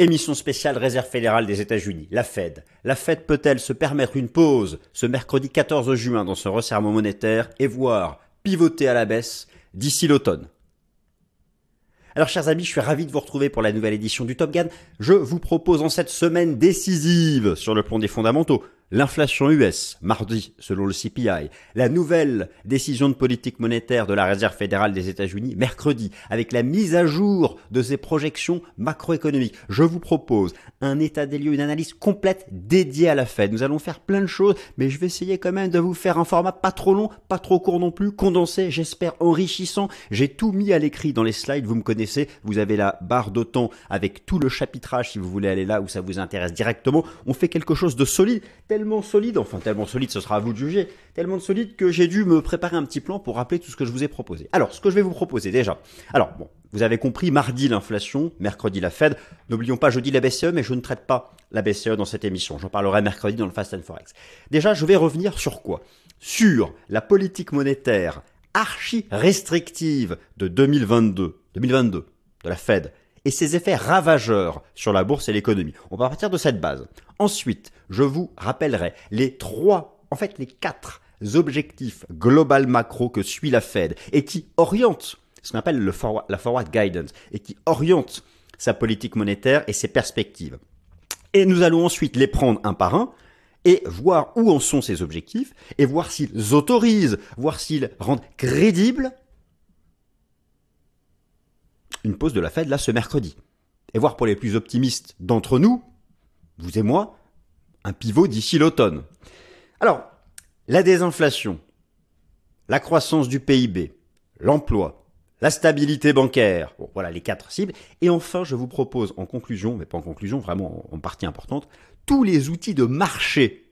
Émission spéciale Réserve fédérale des États-Unis, la Fed. La Fed peut-elle se permettre une pause ce mercredi 14 juin dans son resserrement monétaire et voir pivoter à la baisse d'ici l'automne? Alors chers amis, je suis ravi de vous retrouver pour la nouvelle édition du Top Gun. Je vous propose en cette semaine décisive sur le plan des fondamentaux L'inflation US, mardi, selon le CPI. La nouvelle décision de politique monétaire de la Réserve fédérale des États-Unis, mercredi, avec la mise à jour de ses projections macroéconomiques. Je vous propose un état des lieux, une analyse complète dédiée à la Fed. Nous allons faire plein de choses, mais je vais essayer quand même de vous faire un format pas trop long, pas trop court non plus, condensé, j'espère enrichissant. J'ai tout mis à l'écrit dans les slides, vous me connaissez. Vous avez la barre d'autant avec tout le chapitrage si vous voulez aller là où ça vous intéresse directement. On fait quelque chose de solide tellement solide, enfin tellement solide, ce sera à vous de juger, tellement solide que j'ai dû me préparer un petit plan pour rappeler tout ce que je vous ai proposé. Alors, ce que je vais vous proposer déjà. Alors, bon, vous avez compris, mardi l'inflation, mercredi la Fed. N'oublions pas jeudi la BCE, mais je ne traite pas la BCE dans cette émission. J'en parlerai mercredi dans le Fast and Forex. Déjà, je vais revenir sur quoi? Sur la politique monétaire archi restrictive de 2022, 2022 de la Fed et ses effets ravageurs sur la bourse et l'économie. On va partir de cette base. Ensuite, je vous rappellerai les trois, en fait les quatre objectifs global macro que suit la Fed et qui orientent ce qu'on appelle le la forward guidance et qui oriente sa politique monétaire et ses perspectives. Et nous allons ensuite les prendre un par un et voir où en sont ces objectifs et voir s'ils autorisent, voir s'ils rendent crédibles une pause de la Fed là ce mercredi. Et voir pour les plus optimistes d'entre nous, vous et moi, un pivot d'ici l'automne. Alors, la désinflation, la croissance du PIB, l'emploi, la stabilité bancaire, bon, voilà les quatre cibles. Et enfin, je vous propose en conclusion, mais pas en conclusion, vraiment en partie importante, tous les outils de marché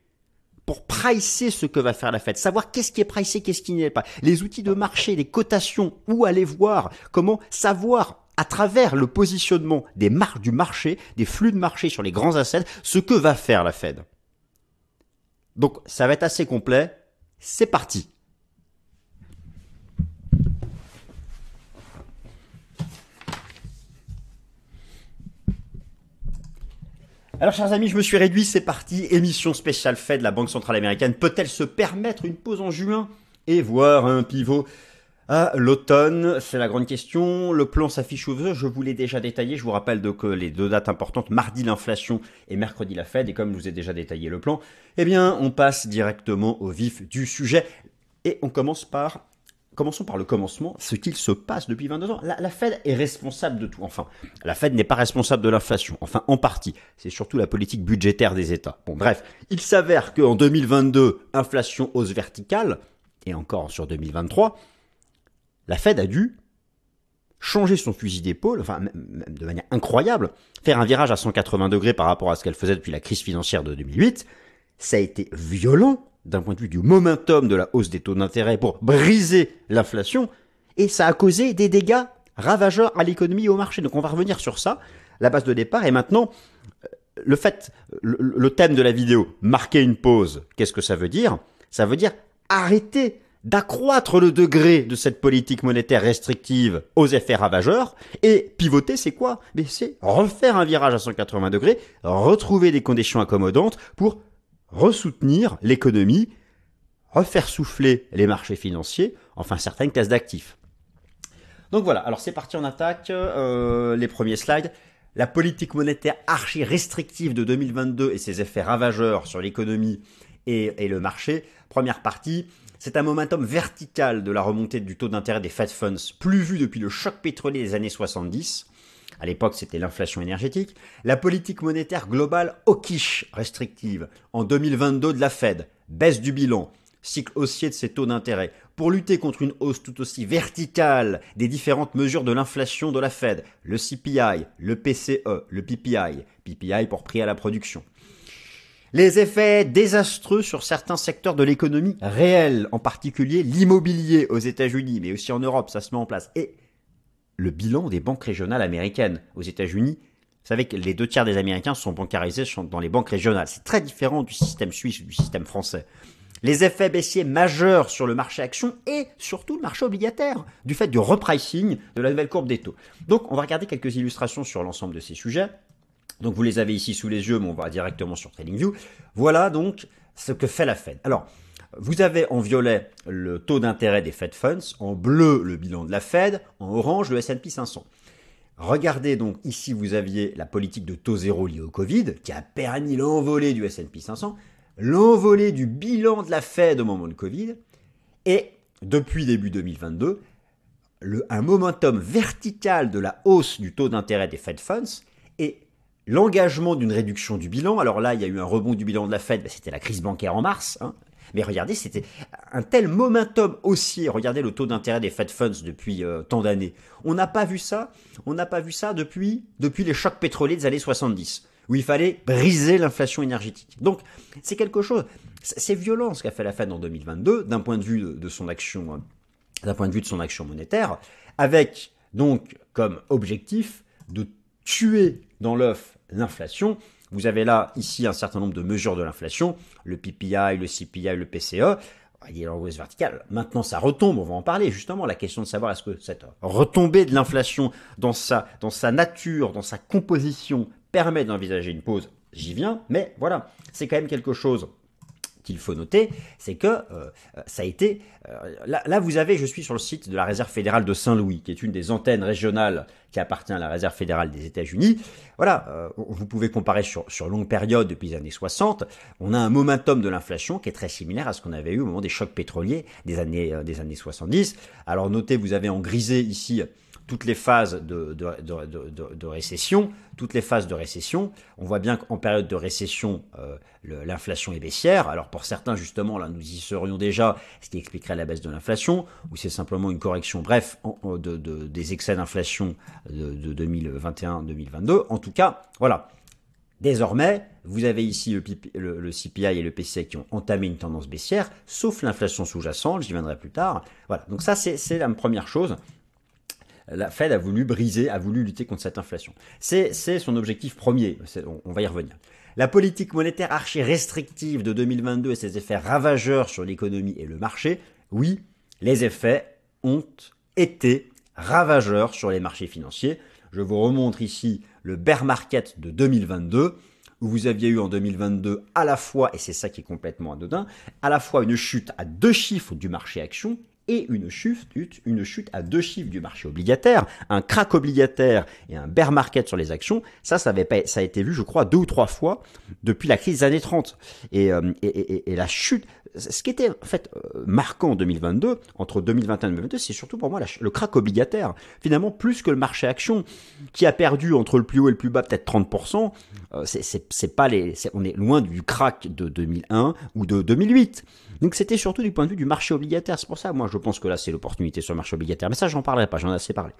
pour pricer ce que va faire la Fed, savoir qu'est-ce qui est pricé, qu'est-ce qui n'est pas. Les outils de marché, les cotations, où aller voir, comment savoir à travers le positionnement des marques du marché, des flux de marché sur les grands assets, ce que va faire la Fed. Donc ça va être assez complet. C'est parti. Alors, chers amis, je me suis réduit, c'est parti. Émission spéciale Fed, la Banque Centrale Américaine peut-elle se permettre une pause en juin et voir un pivot à l'automne? C'est la grande question. Le plan s'affiche au je vous l'ai déjà détaillé. Je vous rappelle donc que les deux dates importantes, mardi l'inflation et mercredi la Fed. Et comme je vous ai déjà détaillé le plan, eh bien, on passe directement au vif du sujet. Et on commence par Commençons par le commencement, ce qu'il se passe depuis 22 ans. La, Fed est responsable de tout. Enfin, la Fed n'est pas responsable de l'inflation. Enfin, en partie. C'est surtout la politique budgétaire des États. Bon, bref, il s'avère qu'en 2022, inflation hausse verticale, et encore sur 2023, la Fed a dû changer son fusil d'épaule, enfin, de manière incroyable, faire un virage à 180 degrés par rapport à ce qu'elle faisait depuis la crise financière de 2008. Ça a été violent d'un point de vue du momentum de la hausse des taux d'intérêt pour briser l'inflation, et ça a causé des dégâts ravageurs à l'économie et au marché. Donc on va revenir sur ça, la base de départ, et maintenant, euh, le fait, le, thème de la vidéo, marquer une pause, qu'est-ce que ça veut dire? Ça veut dire arrêter d'accroître le degré de cette politique monétaire restrictive aux effets ravageurs, et pivoter, c'est quoi? Mais c'est refaire un virage à 180 degrés, retrouver des conditions accommodantes pour ressoutenir l'économie, refaire souffler les marchés financiers, enfin certaines classes d'actifs. Donc voilà, alors c'est parti en attaque, euh, les premiers slides. La politique monétaire archi restrictive de 2022 et ses effets ravageurs sur l'économie et, et, le marché. Première partie, c'est un momentum vertical de la remontée du taux d'intérêt des Fed Funds, plus vu depuis le choc pétrolier des années 70 à l'époque c'était l'inflation énergétique, la politique monétaire globale hawkish restrictive. En 2022 de la Fed, baisse du bilan, cycle haussier de ses taux d'intérêt, pour lutter contre une hausse tout aussi verticale des différentes mesures de l'inflation de la Fed, le CPI, le PCE, le PPI, PPI pour prix à la production. Les effets désastreux sur certains secteurs de l'économie réelle, en particulier l'immobilier aux États-Unis, mais aussi en Europe, ça se met en place. Et le bilan des banques régionales américaines aux États-Unis. Vous savez que les deux tiers des Américains sont bancarisés dans les banques régionales. C'est très différent du système suisse ou du système français. Les effets baissiers majeurs sur le marché action et surtout le marché obligataire, du fait du repricing de la nouvelle courbe des taux. Donc on va regarder quelques illustrations sur l'ensemble de ces sujets. Donc vous les avez ici sous les yeux, mais on va directement sur TradingView. Voilà donc ce que fait la Fed. Alors, vous avez en violet le taux d'intérêt des Fed Funds, en bleu le bilan de la Fed, en orange le S&P 500. Regardez donc ici vous aviez la politique de taux zéro liée au Covid qui a permis l'envolée du S&P 500, l'envolée du bilan de la Fed au moment de Covid et depuis début 2022 le, un momentum vertical de la hausse du taux d'intérêt des Fed Funds et l'engagement d'une réduction du bilan. Alors là, il y a eu un rebond du bilan de la Fed, ben, c'était la crise bancaire en mars. Hein. Mais regardez, c'était un tel momentum haussier. Regardez le taux d'intérêt des Fed Funds depuis euh, tant d'années. On n'a pas vu ça. On n'a pas vu ça depuis, depuis les chocs pétroliers des années 70, où il fallait briser l'inflation énergétique. Donc, c'est quelque chose. C'est violent ce qu'a fait la Fed en 2022, d'un point de vue de, son action, hein, d'un point de vue de son action monétaire, avec donc comme objectif de tuer dans l'œuf l'inflation vous avez là, ici, un certain nombre de mesures de l'inflation, le PPI, le CPI, le PCE. Il est hausse verticale. Maintenant, ça retombe. On va en parler justement. La question de savoir est-ce que cette retombée de l'inflation dans sa, dans sa nature, dans sa composition, permet d'envisager une pause? J'y viens. Mais voilà, c'est quand même quelque chose qu'il faut noter, c'est que euh, ça a été... Euh, là, vous avez, je suis sur le site de la Réserve fédérale de Saint-Louis, qui est une des antennes régionales qui appartient à la Réserve fédérale des États-Unis. Voilà, euh, vous pouvez comparer sur, sur longue période depuis les années 60. On a un momentum de l'inflation qui est très similaire à ce qu'on avait eu au moment des chocs pétroliers des années, des années 70. Alors notez, vous avez en grisé ici toutes les phases de, récession, toutes les phases de récession. On voit bien qu'en période de récession, euh, l'inflation est baissière. Alors pour certains, justement, là, nous y serions déjà, ce qui expliquerait la baisse de l'inflation, ou c'est simplement une correction, bref, de, des excès d'inflation de, 2021-2022. En tout cas, voilà. Désormais, vous avez ici le, le, CPI et le PCI qui ont entamé une tendance baissière, sauf l'inflation sous-jacente, j'y viendrai plus tard. Voilà, donc ça c'est la première chose la Fed a voulu briser, a voulu lutter contre cette inflation. C'est son objectif premier, on, va y revenir. La politique monétaire archi restrictive de 2022 et ses effets ravageurs sur l'économie et le marché, oui, les effets ont été ravageurs sur les marchés financiers. Je vous remontre ici le bear market de 2022 où vous aviez eu en 2022 à la fois, et c'est ça qui est complètement anodin, à la fois une chute à deux chiffres du marché action et une chute, une chute à deux chiffres du marché obligataire, un crack obligataire et un bear market sur les actions, ça, ça, avait pas, ça a été vu, je crois, deux ou trois fois depuis la crise des années 30. Euh, et, et, et, la chute, ce qui était en fait euh, marquant en 2022, entre 2021 et 2022, c'est surtout pour moi le crack obligataire. Finalement, plus que le marché action, qui a perdu entre le plus haut et le plus bas peut-être 30%, euh, c'est pas les, on est loin du crack de 2001 ou de 2008. Donc c'était surtout du point de vue du marché obligataire. C'est pour ça, moi, je pense que là, c'est l'opportunité sur le marché obligataire. Mais ça, j'en parlerai pas, j'en ai assez parlé.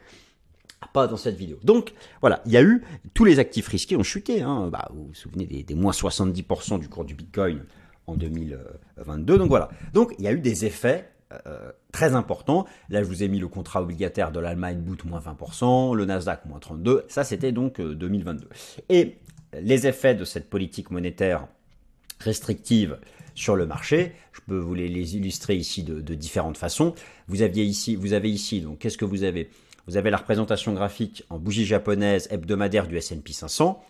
Pas dans cette vidéo. Donc, voilà, il y a eu, tous les actifs risqués ont chuté. Hein. Bah, vous vous souvenez des, moins 70% du cours du Bitcoin en 2022. Donc voilà. Donc, il y a eu des effets euh, très importants. Là, je vous ai mis le contrat obligataire de l'Allemagne, boot moins 20%, le Nasdaq moins 32%. Ça, c'était donc 2022. Euh, Et les effets de cette politique monétaire restrictive sur le marché. Je peux vous les, illustrer ici de, différentes façons. Vous aviez ici, vous avez ici, donc qu'est-ce que vous avez? Vous avez la représentation graphique en bougie japonaise hebdomadaire du S&P 500.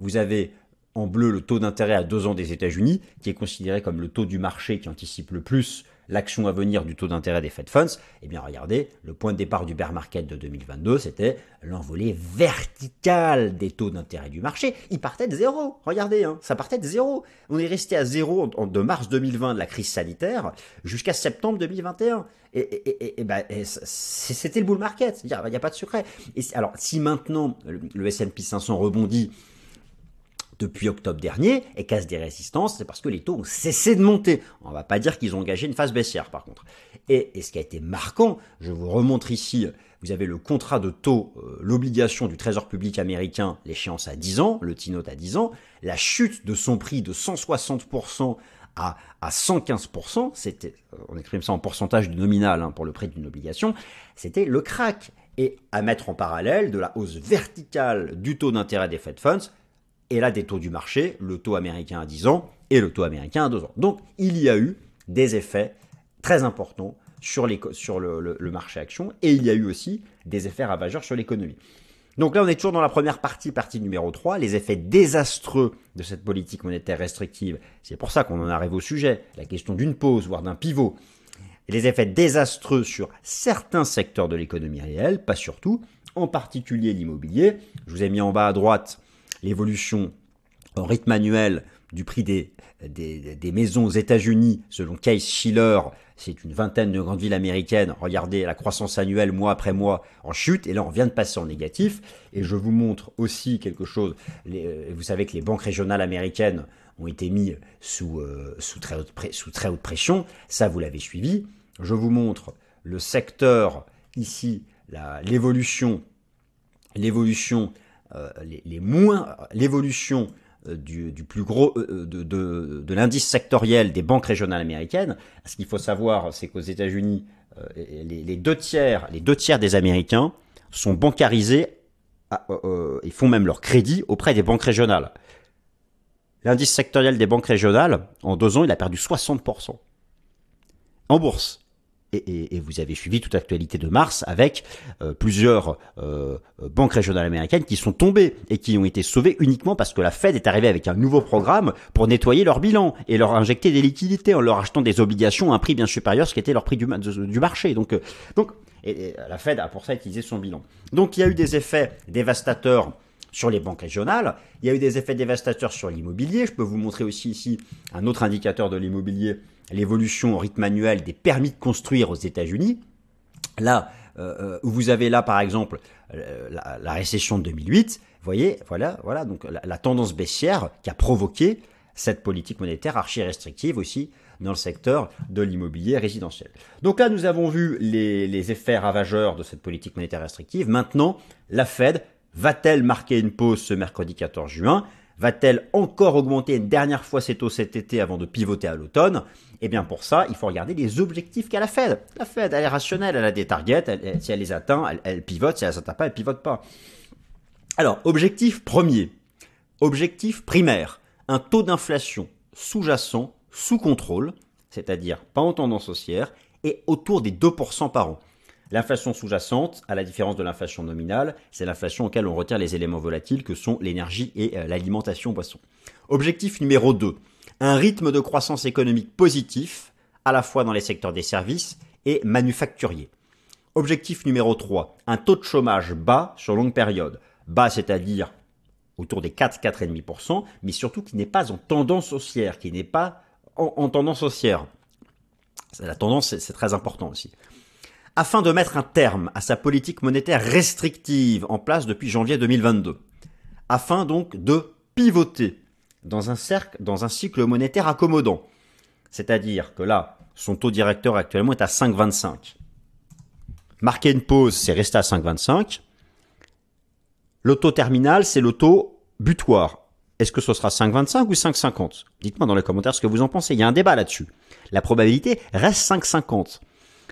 Vous avez en bleu le taux d'intérêt à deux ans des États-Unis, qui est considéré comme le taux du marché qui anticipe le plus l'action à venir du taux d'intérêt des Fed Funds, eh bien regardez, le point de départ du bear market de 2022, c'était l'envolée verticale des taux d'intérêt du marché. Il partait de zéro. Regardez, hein, ça partait de zéro. On est resté à zéro de mars 2020 de la crise sanitaire jusqu'à septembre 2021. Et, et, et, ben, c'était le bull market. Il n'y a, pas de secret. Et alors, si maintenant le, le S&P 500 rebondit depuis octobre dernier et casse des résistances, c'est parce que les taux ont cessé de monter. On va pas dire qu'ils ont engagé une phase baissière par contre. Et, ce qui a été marquant, je vous remontre ici, vous avez le contrat de taux, euh, l'obligation du Trésor public américain, l'échéance à 10 ans, le T-note à 10 ans, la chute de son prix de 160% à, à 115%, c'était, euh, on exprime ça en pourcentage du nominal hein, pour le prix d'une obligation, c'était le crack. Et à mettre en parallèle de la hausse verticale du taux d'intérêt des Fed Funds, et là des taux du marché, le taux américain à 10 ans et le taux américain à 2 ans. Donc il y a eu des effets très importants sur, sur le, marché action et il y a eu aussi des effets ravageurs sur l'économie. Donc là, on est toujours dans la première partie, partie numéro 3, les effets désastreux de cette politique monétaire restrictive. C'est pour ça qu'on en arrive au sujet, la question d'une pause, voire d'un pivot. les effets désastreux sur certains secteurs de l'économie réelle, pas surtout, en particulier l'immobilier. Je vous ai mis en bas à droite l'évolution en rythme annuel du prix des, des, maisons aux États-Unis, selon Case Schiller, c'est une vingtaine de grandes villes américaines. Regardez la croissance annuelle mois après mois en chute, et là on vient de passer en négatif. Et je vous montre aussi quelque chose. Euh, vous savez que les banques régionales américaines ont été mises sous, euh, sous, très, haute pression. Ça, vous l'avez suivi. Je vous montre le secteur ici, l'évolution, l'évolution, les, les, moins, l'évolution euh, du, plus gros euh, de, l'indice sectoriel des banques régionales américaines. Ce qu'il faut savoir, c'est qu'aux États-Unis, euh, les, deux tiers, des Américains sont bancarisés ils font même leur crédit auprès des banques régionales. L'indice sectoriel des banques régionales, en deux ans, il a perdu 60%. En bourse et, vous avez suivi toute l'actualité de mars avec euh, plusieurs euh, banques régionales américaines qui sont tombées et qui ont été sauvées uniquement parce que la Fed est arrivée avec un nouveau programme pour nettoyer leur bilan et leur injecter des liquidités en leur achetant des obligations à un prix bien supérieur, ce qui était leur prix du, du marché. Donc, euh, donc et, la Fed a pour ça utilisé son bilan. Donc il y a eu des effets dévastateurs sur les banques régionales. Il y a eu des effets dévastateurs sur l'immobilier. Je peux vous montrer aussi ici un autre indicateur de l'immobilier l'évolution au rythme annuel des permis de construire aux États-Unis. Là, euh, euh, vous avez là, par exemple, euh, la, récession de 2008, vous voyez, voilà, voilà, donc la, tendance baissière qui a provoqué cette politique monétaire archi-restrictive aussi dans le secteur de l'immobilier résidentiel. Donc là, nous avons vu les effets ravageurs de cette politique monétaire restrictive. Maintenant, la Fed va-t-elle marquer une pause ce mercredi 14 juin? Va-t-elle encore augmenter une dernière fois ses taux cet été avant de pivoter à l'automne? Eh bien pour ça, il faut regarder les objectifs qu'a la Fed. La Fed, elle est rationnelle, elle a des targets, si elle les atteint, elle, pivote, si elle les atteint pas, elle pivote pas. Alors, objectif premier, objectif primaire, un taux d'inflation sous-jacent, sous contrôle, c'est-à-dire pas en tendance haussière, et autour des 2% par an. L'inflation sous-jacente, à la différence de l'inflation nominale, c'est l'inflation auquel on retire les éléments volatiles que sont l'énergie et euh, l'alimentation boisson. Objectif numéro 2, un rythme de croissance économique positif, à la fois dans les secteurs des services et manufacturiers. Objectif numéro 3, un taux de chômage bas sur longue période. Bas, c'est-à-dire autour des 4-4,5%, mais surtout qui n'est pas en tendance haussière, qui n'est pas en, en tendance haussière. La tendance, c'est très important aussi afin de mettre un terme à sa politique monétaire restrictive en place depuis janvier 2022, afin donc de pivoter dans un cercle, dans un cycle monétaire accommodant. C'est-à-dire que là, son taux directeur actuellement est à 5,25. Marquer une pause, c'est rester à 5,25. Le taux terminal, c'est le taux butoir. Est-ce que ce sera 5,25 ou 5,50 Dites-moi dans les commentaires ce que vous en pensez. Il y a un débat là-dessus. La probabilité reste 5,50.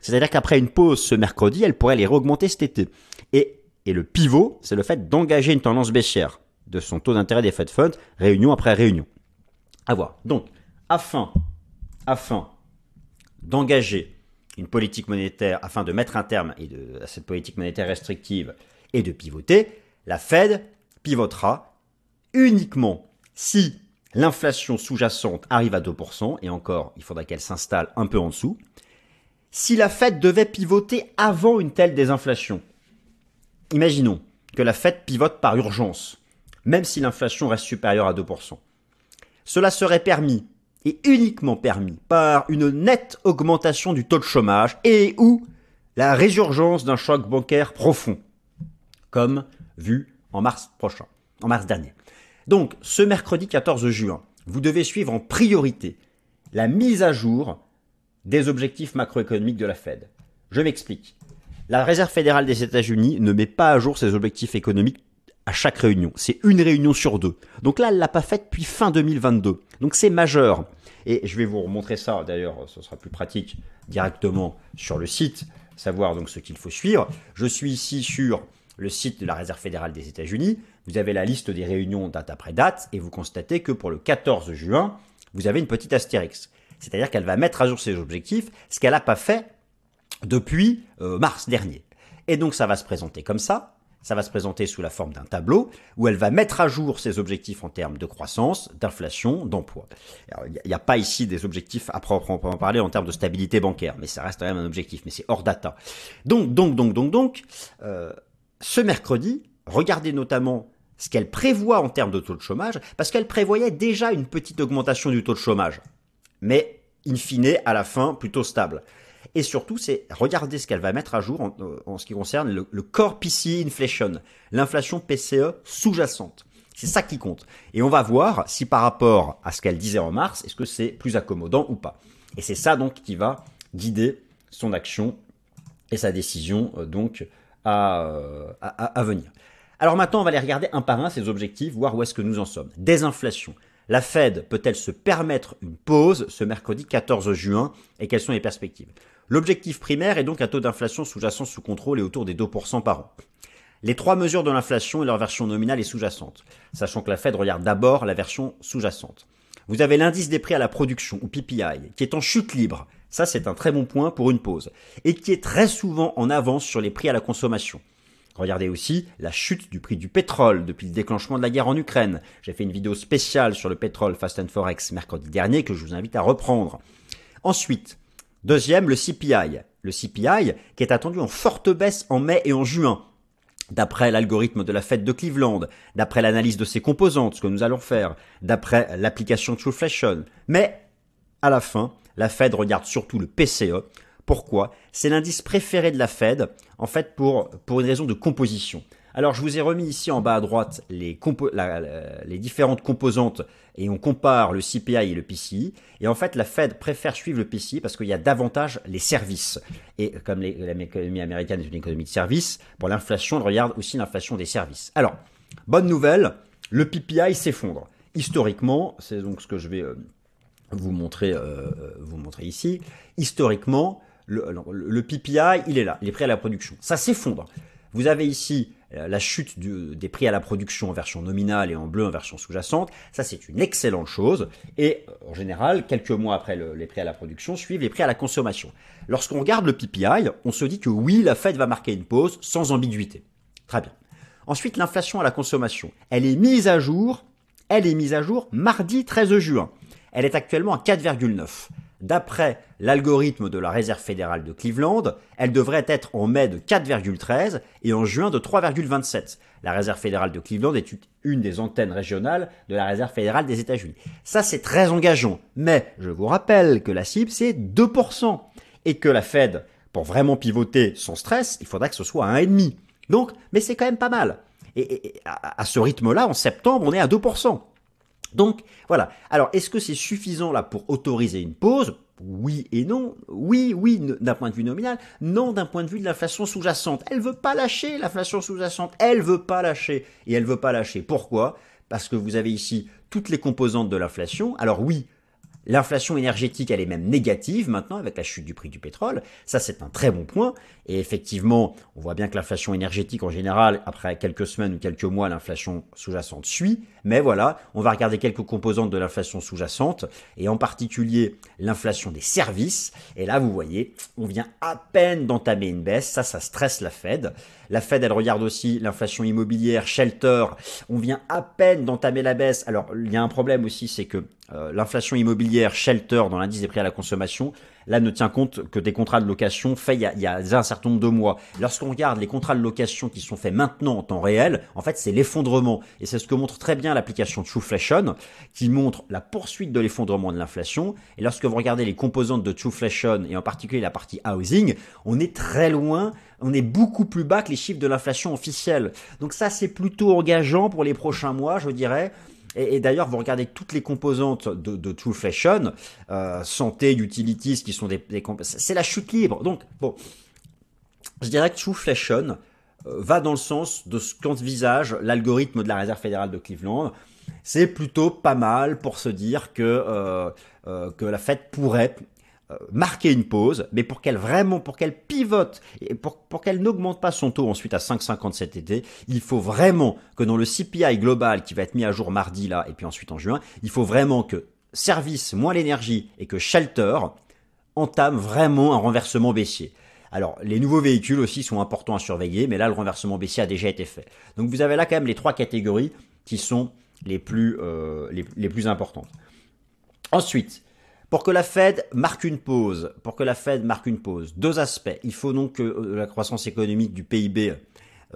C'est-à-dire qu'après une pause ce mercredi, elle pourrait les réaugmenter cet été. Et, le pivot, c'est le fait d'engager une tendance baissière de son taux d'intérêt des Fed Funds, réunion après réunion. À voir. Donc, afin d'engager une politique monétaire, afin de mettre un terme à cette politique monétaire restrictive et de pivoter, la Fed pivotera uniquement si l'inflation sous-jacente arrive à 2%, et encore, il faudra qu'elle s'installe un peu en dessous, si la Fed devait pivoter avant une telle désinflation. Imaginons que la Fed pivote par urgence, même si l'inflation reste supérieure à 2%. Cela serait permis, et uniquement permis, par une nette augmentation du taux de chômage et ou la résurgence d'un choc bancaire profond, comme vu en mars prochain, en mars dernier. Donc, ce mercredi 14 juin, vous devez suivre en priorité la mise à jour des objectifs macroéconomiques de la Fed. Je m'explique. La Réserve fédérale des États-Unis ne met pas à jour ses objectifs économiques à chaque réunion. C'est une réunion sur deux. Donc là, elle l'a pas fait depuis fin 2022. Donc c'est majeur. Et je vais vous remontrer ça. D'ailleurs, ce sera plus pratique directement sur le site, savoir donc ce qu'il faut suivre. Je suis ici sur le site de la Réserve fédérale des États-Unis. Vous avez la liste des réunions date après date et vous constatez que pour le 14 juin, vous avez une petite astérix. C'est-à-dire qu'elle va mettre à jour ses objectifs, ce qu'elle n'a pas fait depuis euh, mars dernier. Et donc ça va se présenter comme ça. ça va se présenter sous la forme d'un tableau où elle va mettre à jour ses objectifs en termes de croissance, d'inflation, d'emploi. Il n'y a, pas ici des objectifs à proprement parler en termes de stabilité bancaire, mais ça reste quand même un objectif, mais c'est hors data. Donc, donc, donc, donc, donc, euh, ce mercredi, regardez notamment ce qu'elle prévoit en termes de taux de chômage, parce qu'elle prévoyait déjà une petite augmentation du taux de chômage, mais in fine, à la fin, plutôt stable. Et surtout, c'est regarder ce qu'elle va mettre à jour en, euh, ce qui concerne le, core PCE inflation, l'inflation PCE sous-jacente. C'est ça qui compte. Et on va voir si par rapport à ce qu'elle disait en mars, est-ce que c'est plus accommodant ou pas. Et c'est ça donc qui va guider son action et sa décision euh, donc euh, à, à, venir. Alors maintenant, on va les regarder un par un, ces objectifs, voir où est-ce que nous en sommes. Désinflation. La Fed peut-elle se permettre une pause ce mercredi 14 juin et quelles sont les perspectives? L'objectif primaire est donc un taux d'inflation sous-jacent sous contrôle et autour des 2% par an. Les trois mesures de l'inflation et leur version nominale et sous-jacente, sachant que la Fed regarde d'abord la version sous-jacente. Vous avez l'indice des prix à la production, ou PPI, qui est en chute libre. Ça, c'est un très bon point pour une pause. Et qui est très souvent en avance sur les prix à la consommation. Regardez aussi la chute du prix du pétrole depuis le déclenchement de la guerre en Ukraine. J'ai fait une vidéo spéciale sur le pétrole Fast and Forex mercredi dernier que je vous invite à reprendre. Ensuite, Deuxième, le CPI. Le CPI qui est attendu en forte baisse en mai et en juin. D'après l'algorithme de la fête de Cleveland, d'après l'analyse de ses composantes, ce que nous allons faire, d'après l'application Trueflation. Mais, à la fin, la Fed regarde surtout le PCE. Pourquoi? C'est l'indice préféré de la Fed, en fait, pour, pour une raison de composition. Alors, je vous ai remis ici en bas à droite les, les différentes composantes et on compare le CPI et le PCI. Et en fait, la Fed préfère suivre le PCI parce qu'il y a davantage les services. Et comme l'économie américaine est une économie de services, pour l'inflation, on regarde aussi l'inflation des services. Alors, bonne nouvelle, le PPI s'effondre. Historiquement, c'est donc ce que je vais euh, vous montrer, euh, vous montrer ici. Historiquement, le, PPI, il est là, il est prêt à la production. Ça s'effondre. Vous avez ici euh, la chute des prix à la production en version nominale et en bleu en version sous-jacente. Ça, c'est une excellente chose. Et euh, en général, quelques mois après les prix à la production, suivent les prix à la consommation. Lorsqu'on regarde le PPI, on se dit que oui, la Fed va marquer une pause sans ambiguïté. Très bien. Ensuite, l'inflation à la consommation. Elle est mise à jour. Elle est mise à jour mardi 13 juin. Elle est actuellement à 4,9. D'après l'algorithme de la Réserve fédérale de Cleveland, elle devrait être en mai de 4,13 et en juin de 3,27. La Réserve fédérale de Cleveland est une des antennes régionales de la Réserve fédérale des États-Unis. Ça, c'est très engageant. Mais je vous rappelle que la cible, c'est 2%. Et que la Fed, pour vraiment pivoter son stress, il faudrait que ce soit à 1,5. Donc, mais c'est quand même pas mal. Et, à, ce rythme-là, en septembre, on est à 2%. Donc voilà. Alors est-ce que c'est suffisant là pour autoriser une pause? Oui et non. Oui, oui, d'un point de vue nominal. Non, d'un point de vue de l'inflation sous-jacente. Elle veut pas lâcher l'inflation sous-jacente. Elle veut pas lâcher. Et elle veut pas lâcher. Pourquoi? Parce que vous avez ici toutes les composantes de l'inflation. Alors oui, L'inflation énergétique, elle est même négative maintenant avec la chute du prix du pétrole. Ça, c'est un très bon point. Et effectivement, on voit bien que l'inflation énergétique, en général, après quelques semaines ou quelques mois, l'inflation sous-jacente suit. Mais voilà, on va regarder quelques composantes de l'inflation sous-jacente, et en particulier l'inflation des services. Et là, vous voyez, on vient à peine d'entamer une baisse. Ça, ça stresse la Fed. La Fed, elle regarde aussi l'inflation immobilière, shelter. On vient à peine d'entamer la baisse. Alors, il y a un problème aussi, c'est que euh, l'inflation immobilière shelter dans l'indice des prix à la consommation, là ne tient compte que des contrats de location faits il y a, un certain nombre de mois. Lorsqu'on regarde les contrats de location qui sont faits maintenant en temps réel, en fait c'est l'effondrement. Et c'est ce que montre très bien l'application Trueflation, qui montre la poursuite de l'effondrement de l'inflation. Et lorsque vous regardez les composantes de Trueflation, et en particulier la partie housing, on est très loin on est beaucoup plus bas que les chiffres de l'inflation officielle. Donc ça, c'est plutôt engageant pour les prochains mois, je dirais. Et, d'ailleurs, vous regardez toutes les composantes de, de Fashion, euh, santé, utilities, qui sont des, des c'est la chute libre. Donc, bon, je dirais que True Fashion euh, va dans le sens de ce qu'envisage l'algorithme de la Réserve fédérale de Cleveland. C'est plutôt pas mal pour se dire que, euh, euh que la fête pourrait marquer une pause, mais pour qu'elle vraiment, pour qu'elle pivote et pour, pour qu'elle n'augmente pas son taux ensuite à 5,50 cet été, il faut vraiment que dans le CPI global qui va être mis à jour mardi là et puis ensuite en juin, il faut vraiment que service moins l'énergie et que shelter entame vraiment un renversement baissier. Alors, les nouveaux véhicules aussi sont importants à surveiller, mais là, le renversement baissier a déjà été fait. Donc, vous avez là quand même les trois catégories qui sont les plus, euh, les, plus importantes. Ensuite, pour que la Fed marque une pause, pour que la Fed marque une pause, deux aspects. Il faut donc que euh, la croissance économique du PIB euh,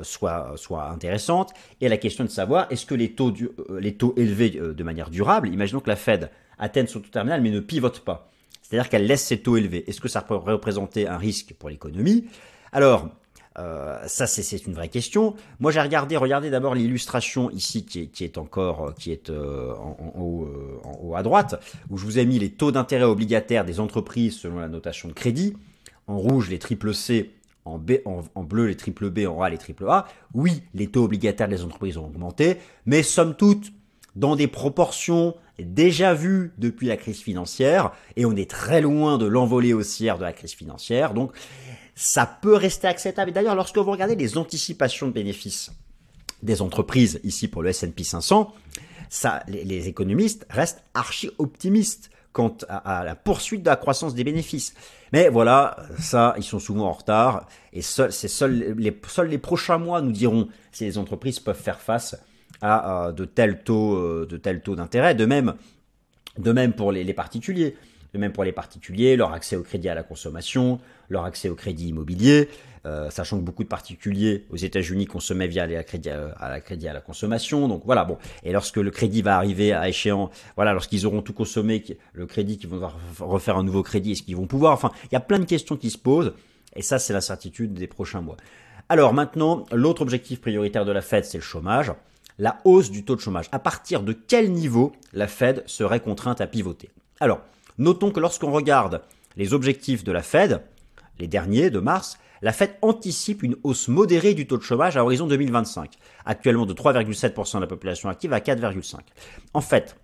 soit, soit intéressante. Et la question de savoir, est-ce que les taux, les taux élevés de manière durable, imaginons que la Fed atteigne son taux terminal mais ne pivote pas, c'est-à-dire qu'elle laisse ses taux élevés, est-ce que ça peut représenter un risque pour l'économie? Alors, euh, ça, c'est une vraie question. Moi, j'ai regardé, regardez d'abord l'illustration ici qui est, qui est, encore, qui est euh, en, haut, euh, en, haut, à droite, où je vous ai mis les taux d'intérêt obligataires des entreprises selon la notation de crédit. En rouge, les triple C, en, B, en, bleu, les triple B, en A, les triple A. Oui, les taux obligataires des entreprises ont augmenté, mais somme toute, dans des proportions déjà vues depuis la crise financière, et on est très loin de l'envolée haussière de la crise financière. Donc, ça peut rester acceptable. Et d'ailleurs, lorsque vous regardez les anticipations de bénéfices des entreprises, ici pour le S&P 500, ça, les, économistes restent archi optimistes quant à, la poursuite de la croissance des bénéfices. Mais voilà, ça, ils sont souvent en retard, et seuls les, prochains mois nous diront si les entreprises peuvent faire face à, de tels taux, euh, de tels taux d'intérêt. De même, de même pour les particuliers. Même pour les particuliers, leur accès au crédit à la consommation, leur accès au crédit immobilier, euh, sachant que beaucoup de particuliers aux États-Unis consommaient via la crédit euh, à, la crédit à la consommation. Donc voilà, bon. Et lorsque le crédit va arriver à échéant, voilà, lorsqu'ils auront tout consommé, le crédit, qu'ils vont devoir refaire un nouveau crédit, est-ce qu'ils vont pouvoir? Enfin, il y a plein de questions qui se posent. Et ça, c'est l'incertitude des prochains mois. Alors maintenant, l'autre objectif prioritaire de la Fed, c'est le chômage. La hausse du taux de chômage. À partir de quel niveau la Fed serait contrainte à pivoter? Alors, notons que lorsqu'on regarde les objectifs de la Fed, les derniers de mars, la Fed anticipe une hausse modérée du taux de chômage à horizon 2025, actuellement de 3,7% de la population active à 4,5%. En fait,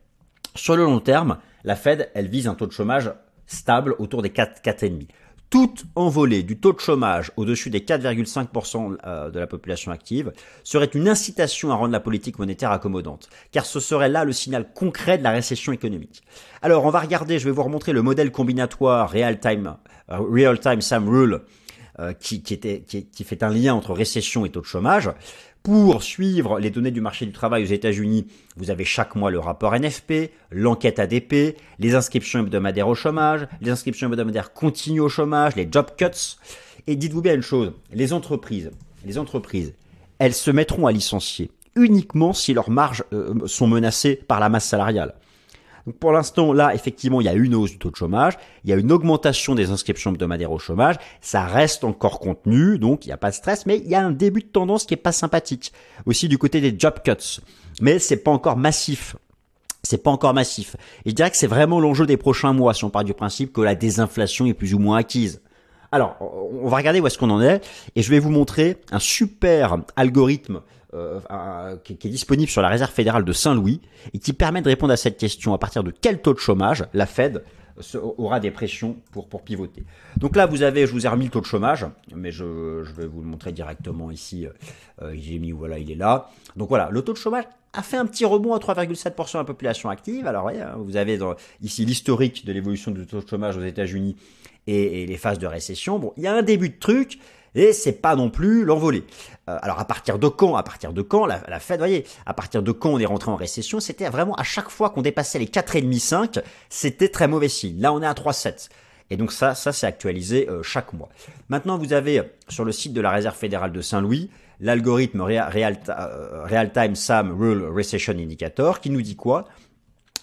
sur le long terme, la Fed, elle vise un taux de chômage stable autour des 4, 4,5% toute envolée du taux de chômage au-dessus des 4,5% euh, de la population active serait une incitation à rendre la politique monétaire accommodante, car ce serait là le signal concret de la récession économique. Alors on va regarder, je vais vous remontrer le modèle combinatoire real-time euh, real time Sam Rule euh, qui, qui, était, qui, qui fait un lien entre récession et taux de chômage. Pour suivre les données du marché du travail aux États-Unis, vous avez chaque mois le rapport NFP, l'enquête ADP, les inscriptions hebdomadaires au chômage, les inscriptions hebdomadaires continues au chômage, les job cuts. Et dites-vous bien une chose, les entreprises, les entreprises, elles se mettront à licencier uniquement si leurs marges euh, sont menacées par la masse salariale. Donc pour l'instant, là, effectivement, il y a une hausse du taux de chômage, il y a une augmentation des inscriptions hebdomadaires au chômage, ça reste encore contenu, donc il n'y a pas de stress, mais il y a un début de tendance qui est pas sympathique. Aussi du côté des job cuts, mais c'est pas encore massif. C'est pas encore massif. Et je dirais que c'est vraiment l'enjeu des prochains mois, si on part du principe que la désinflation est plus ou moins acquise. Alors, on va regarder où est-ce qu'on en est, et je vais vous montrer un super algorithme euh, qui, est disponible sur la réserve fédérale de Saint-Louis et qui permet de répondre à cette question à partir de quel taux de chômage la Fed aura des pressions pour, pour pivoter. Donc là, vous avez, je vous ai remis le taux de chômage, mais je, je vais vous le montrer directement ici. Euh, J'ai mis, voilà, il est là. Donc voilà, le taux de chômage a fait un petit rebond à 3,7% de la population active. Alors hein, vous avez ici l'historique de l'évolution du taux de chômage aux États-Unis et, les phases de récession. Bon, il y a un début de truc, et c'est pas non plus l'envolée. Euh, alors à partir de quand À partir de quand la, la Fed, voyez, à partir de quand on est rentré en récession C'était vraiment à chaque fois qu'on dépassait les 4,5, 5, c'était très mauvais signe. Là, on est à 3,7. Et donc ça, ça c'est actualisé euh, chaque mois. Maintenant, vous avez euh, sur le site de la Réserve fédérale de Saint-Louis l'algorithme Real, Real, Time SAM Rule Recession Indicator qui nous dit quoi?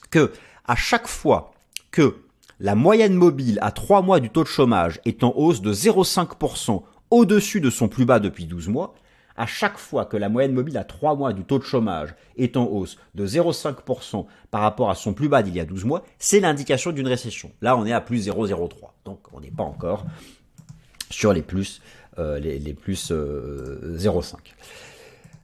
Que à chaque fois que la moyenne mobile à 3 mois du taux de chômage est en hausse de 0,5% au-dessus de son plus bas depuis 12 mois, à chaque fois que la moyenne mobile à 3 mois du taux de chômage est en hausse de 0,5% par rapport à son plus bas d'il y a 12 mois, c'est l'indication d'une récession. Là, on est à plus 0,03. Donc, on n'est pas encore sur les plus, euh, les, plus 0,5. Euh,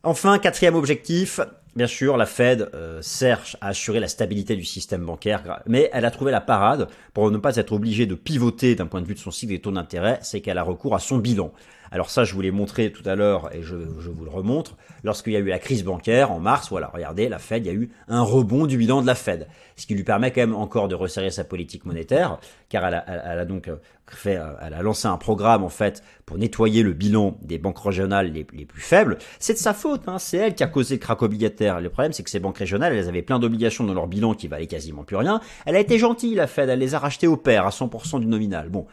enfin, quatrième objectif, Bien sûr, la Fed euh, cherche à assurer la stabilité du système bancaire, mais elle a trouvé la parade pour ne pas être obligée de pivoter d'un point de vue de son cycle des taux d'intérêt, c'est qu'elle a recours à son bilan. Alors ça, je vous l'ai montré tout à l'heure et je, vous le remontre. Lorsqu'il y a eu la crise bancaire en mars, voilà, regardez, la Fed, il y a eu un rebond du bilan de la Fed, ce qui lui permet quand même encore de resserrer sa politique monétaire, car elle a, donc euh, fait, euh, elle a lancé un programme en fait pour nettoyer le bilan des banques régionales les, plus faibles. C'est de sa faute, hein, c'est elle qui a causé le crack obligataire. Le problème, c'est que ces banques régionales, elles avaient plein d'obligations dans leur bilan qui valaient quasiment plus rien. Elle a été gentille, la Fed, elle les a rachetées au pair à 100% du nominal. Bon,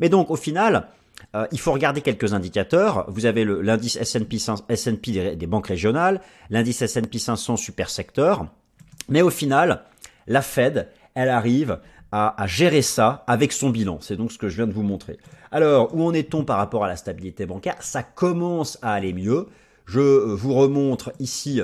mais donc au final, euh, il faut regarder quelques indicateurs. Vous avez l'indice S&P, des, banques régionales, l'indice S&P 500 super secteur. Mais au final, la Fed, elle arrive à, à gérer ça avec son bilan. C'est donc ce que je viens de vous montrer. Alors, où en est-on par rapport à la stabilité bancaire? Ça commence à aller mieux. Je vous remontre ici,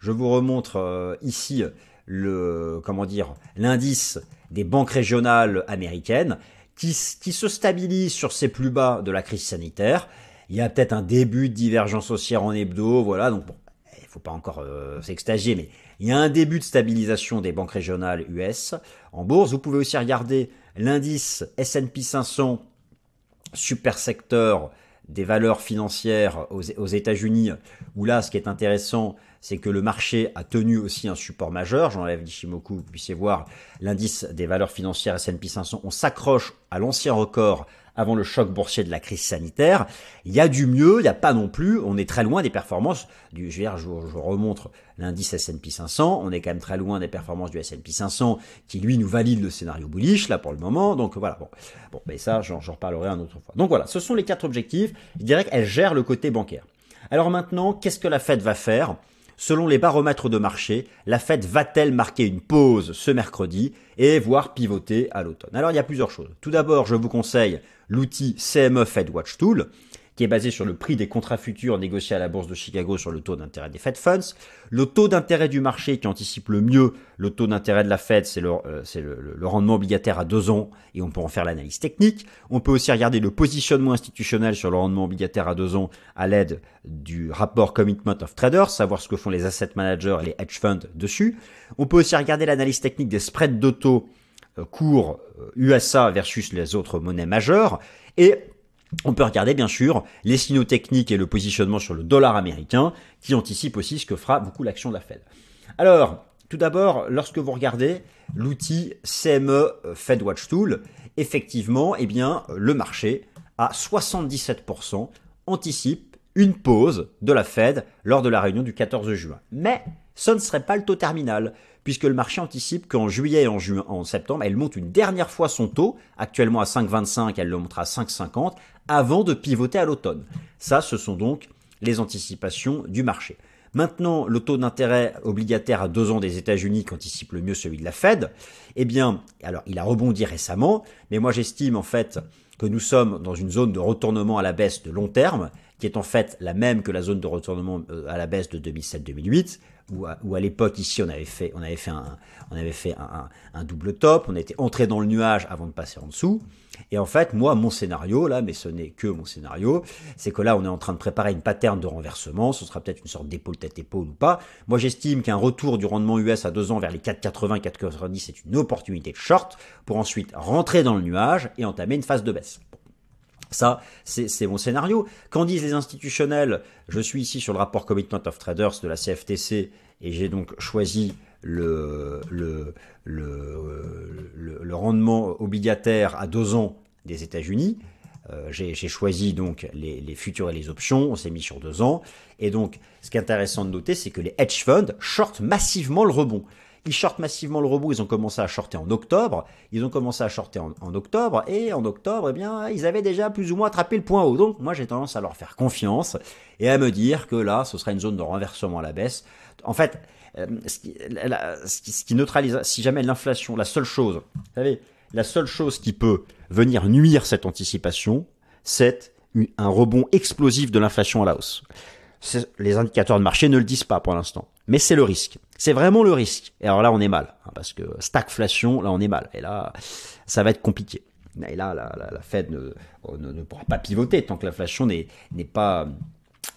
je vous remontre euh, ici le comment dire l'indice des banques régionales américaines qui, se stabilise sur ses plus bas de la crise sanitaire. Il y a peut-être un début de divergence haussière en hebdo, voilà, donc bon, il faut pas encore euh, s'extasier, mais il y a un début de stabilisation des banques régionales US en bourse. Vous pouvez aussi regarder l'indice S&P 500 super secteur des valeurs financières aux États-Unis, où là, ce qui est intéressant, c'est que le marché a tenu aussi un support majeur. J'enlève l'Ishimoku, vous puissiez voir l'indice des valeurs financières S&P 500. On s'accroche à l'ancien record avant le choc boursier de la crise sanitaire. Il y a du mieux, il n'y a pas non plus. On est très loin des performances du. Je, je, je remontre l'indice S&P 500. On est quand même très loin des performances du S&P 500 qui lui nous valide le scénario bullish là pour le moment. Donc voilà. Bon, bon, mais ça, j'en reparlerai un autre fois. Donc voilà, ce sont les quatre objectifs. Je dirais qu'elle gère le côté bancaire. Alors maintenant, qu'est-ce que la Fed va faire? Selon les baromètres de marché, la Fed va-t-elle marquer une pause ce mercredi et voir pivoter à l'automne? Alors il y a plusieurs choses. Tout d'abord, je vous conseille l'outil CME Fed Watch Tool qui est basé sur le prix des contrats futurs négociés à la bourse de Chicago sur le taux d'intérêt des Fed Funds. Le taux d'intérêt du marché qui anticipe le mieux le taux d'intérêt de la Fed, c'est le, euh, le, rendement obligataire à deux ans et on peut en faire l'analyse technique. On peut aussi regarder le positionnement institutionnel sur le rendement obligataire à deux ans à l'aide du rapport Commitment of Traders, savoir ce que font les asset managers et les hedge funds dessus. On peut aussi regarder l'analyse technique des spreads de taux euh, cours USA euh, versus les autres monnaies majeures. Et on peut regarder bien sûr les signaux techniques et le positionnement sur le dollar américain qui anticipe aussi ce que fera beaucoup l'action de la Fed. Alors, tout d'abord, lorsque vous regardez l'outil CME euh, Fed Watch Tool, effectivement, eh le marché à 77% anticipe une pause de la Fed lors de la réunion du 14 juin. Mais ce ne serait pas le taux terminal, puisque le marché anticipe qu'en juillet et en, juin, en septembre, elle monte une dernière fois son taux, actuellement à 5,25, elle le montera à 5,50, avant de pivoter à l'automne. Ça, ce sont donc les anticipations du marché. Maintenant, le taux d'intérêt obligataire à deux ans des États-Unis qui anticipe le mieux celui de la Fed, eh bien, alors il a rebondi récemment, mais moi j'estime en fait que nous sommes dans une zone de retournement à la baisse de long terme, qui est en fait la même que la zone de retournement euh, à la baisse de 2007-2008, où à, l'époque ici on avait fait, on avait fait, un, on avait fait un, double top, on était entré dans le nuage avant de passer en dessous. Et en fait, moi, mon scénario, là, mais ce n'est que mon scénario, c'est que là, on est en train de préparer une pattern de renversement, ce sera peut-être une sorte d'épaule tête-épaule ou pas. Moi, j'estime qu'un retour du rendement US à deux ans vers les 4,80, 4,90, c'est une opportunité de short pour ensuite rentrer dans le nuage et entamer une phase de baisse. Ça, c'est mon scénario. Qu'en disent les institutionnels? Je suis ici sur le rapport Commitment of Traders de la CFTC et j'ai donc choisi le, rendement obligataire à deux ans des États-Unis. Euh, j'ai choisi donc les, les, futurs et les options, on s'est mis sur deux ans. Et donc, ce qui est intéressant de noter, c'est que les hedge funds shortent massivement le rebond. Ils shortent massivement le rebond, ils ont commencé à shorter en octobre, ils ont commencé à shorter en, octobre, et en octobre, eh bien, ils avaient déjà plus ou moins attrapé le point haut. Donc, moi, j'ai tendance à leur faire confiance et à me dire que là, ce sera une zone de renversement à la baisse. En fait, euh, ce, qui, neutralise, si jamais l'inflation, la seule chose, vous savez, la seule chose qui peut venir nuire cette anticipation, c'est un rebond explosif de l'inflation à la hausse. Les indicateurs de marché ne le disent pas pour l'instant, mais c'est le risque. C'est vraiment le risque. Et alors là, on est mal, hein, parce que stagflation, là, on est mal. Et là, ça va être compliqué. Et là, la, Fed ne, ne, pourra pas pivoter tant que l'inflation n'est pas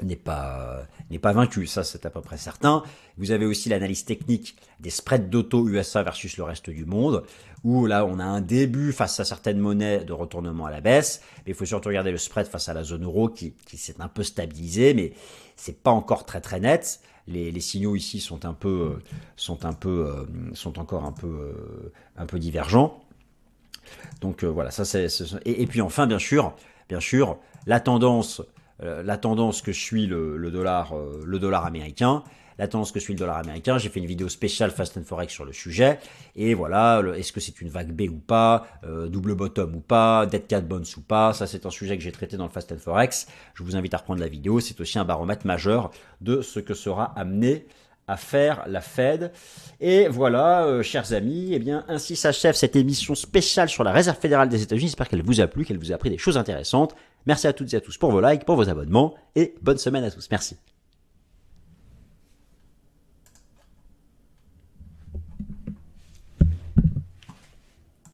n'est pas n'est pas vaincu, ça c'est à peu près certain. Vous avez aussi l'analyse technique des spreads d'auto USA versus le reste du monde, où là on a un début face à certaines monnaies de retournement à la baisse, mais il faut surtout regarder le spread face à la zone euro qui, qui s'est un peu stabilisé, mais c'est pas encore très très net. Les, les, signaux ici sont un peu sont un peu euh, sont encore un peu euh, un peu divergents. Donc euh, voilà, ça c'est et, et puis enfin bien sûr bien sûr la tendance euh, la tendance que suit le, le dollar, euh, le dollar américain, la tendance que suit le dollar américain. J'ai fait une vidéo spéciale Fast and Forex sur le sujet. Et voilà, est-ce que c'est une vague B ou pas, euh, double bottom ou pas, dead cat bonds ou pas. Ça, c'est un sujet que j'ai traité dans le Fast and Forex. Je vous invite à reprendre la vidéo. C'est aussi un baromètre majeur de ce que sera amené à faire la Fed. Et voilà, euh, chers amis, eh bien, ainsi s'achève cette émission spéciale sur la Réserve fédérale des États-Unis. J'espère qu'elle vous a plu, qu'elle vous a appris des choses intéressantes. Merci à toutes et à tous pour vos likes, pour vos abonnements, et bonne semaine à tous. Merci.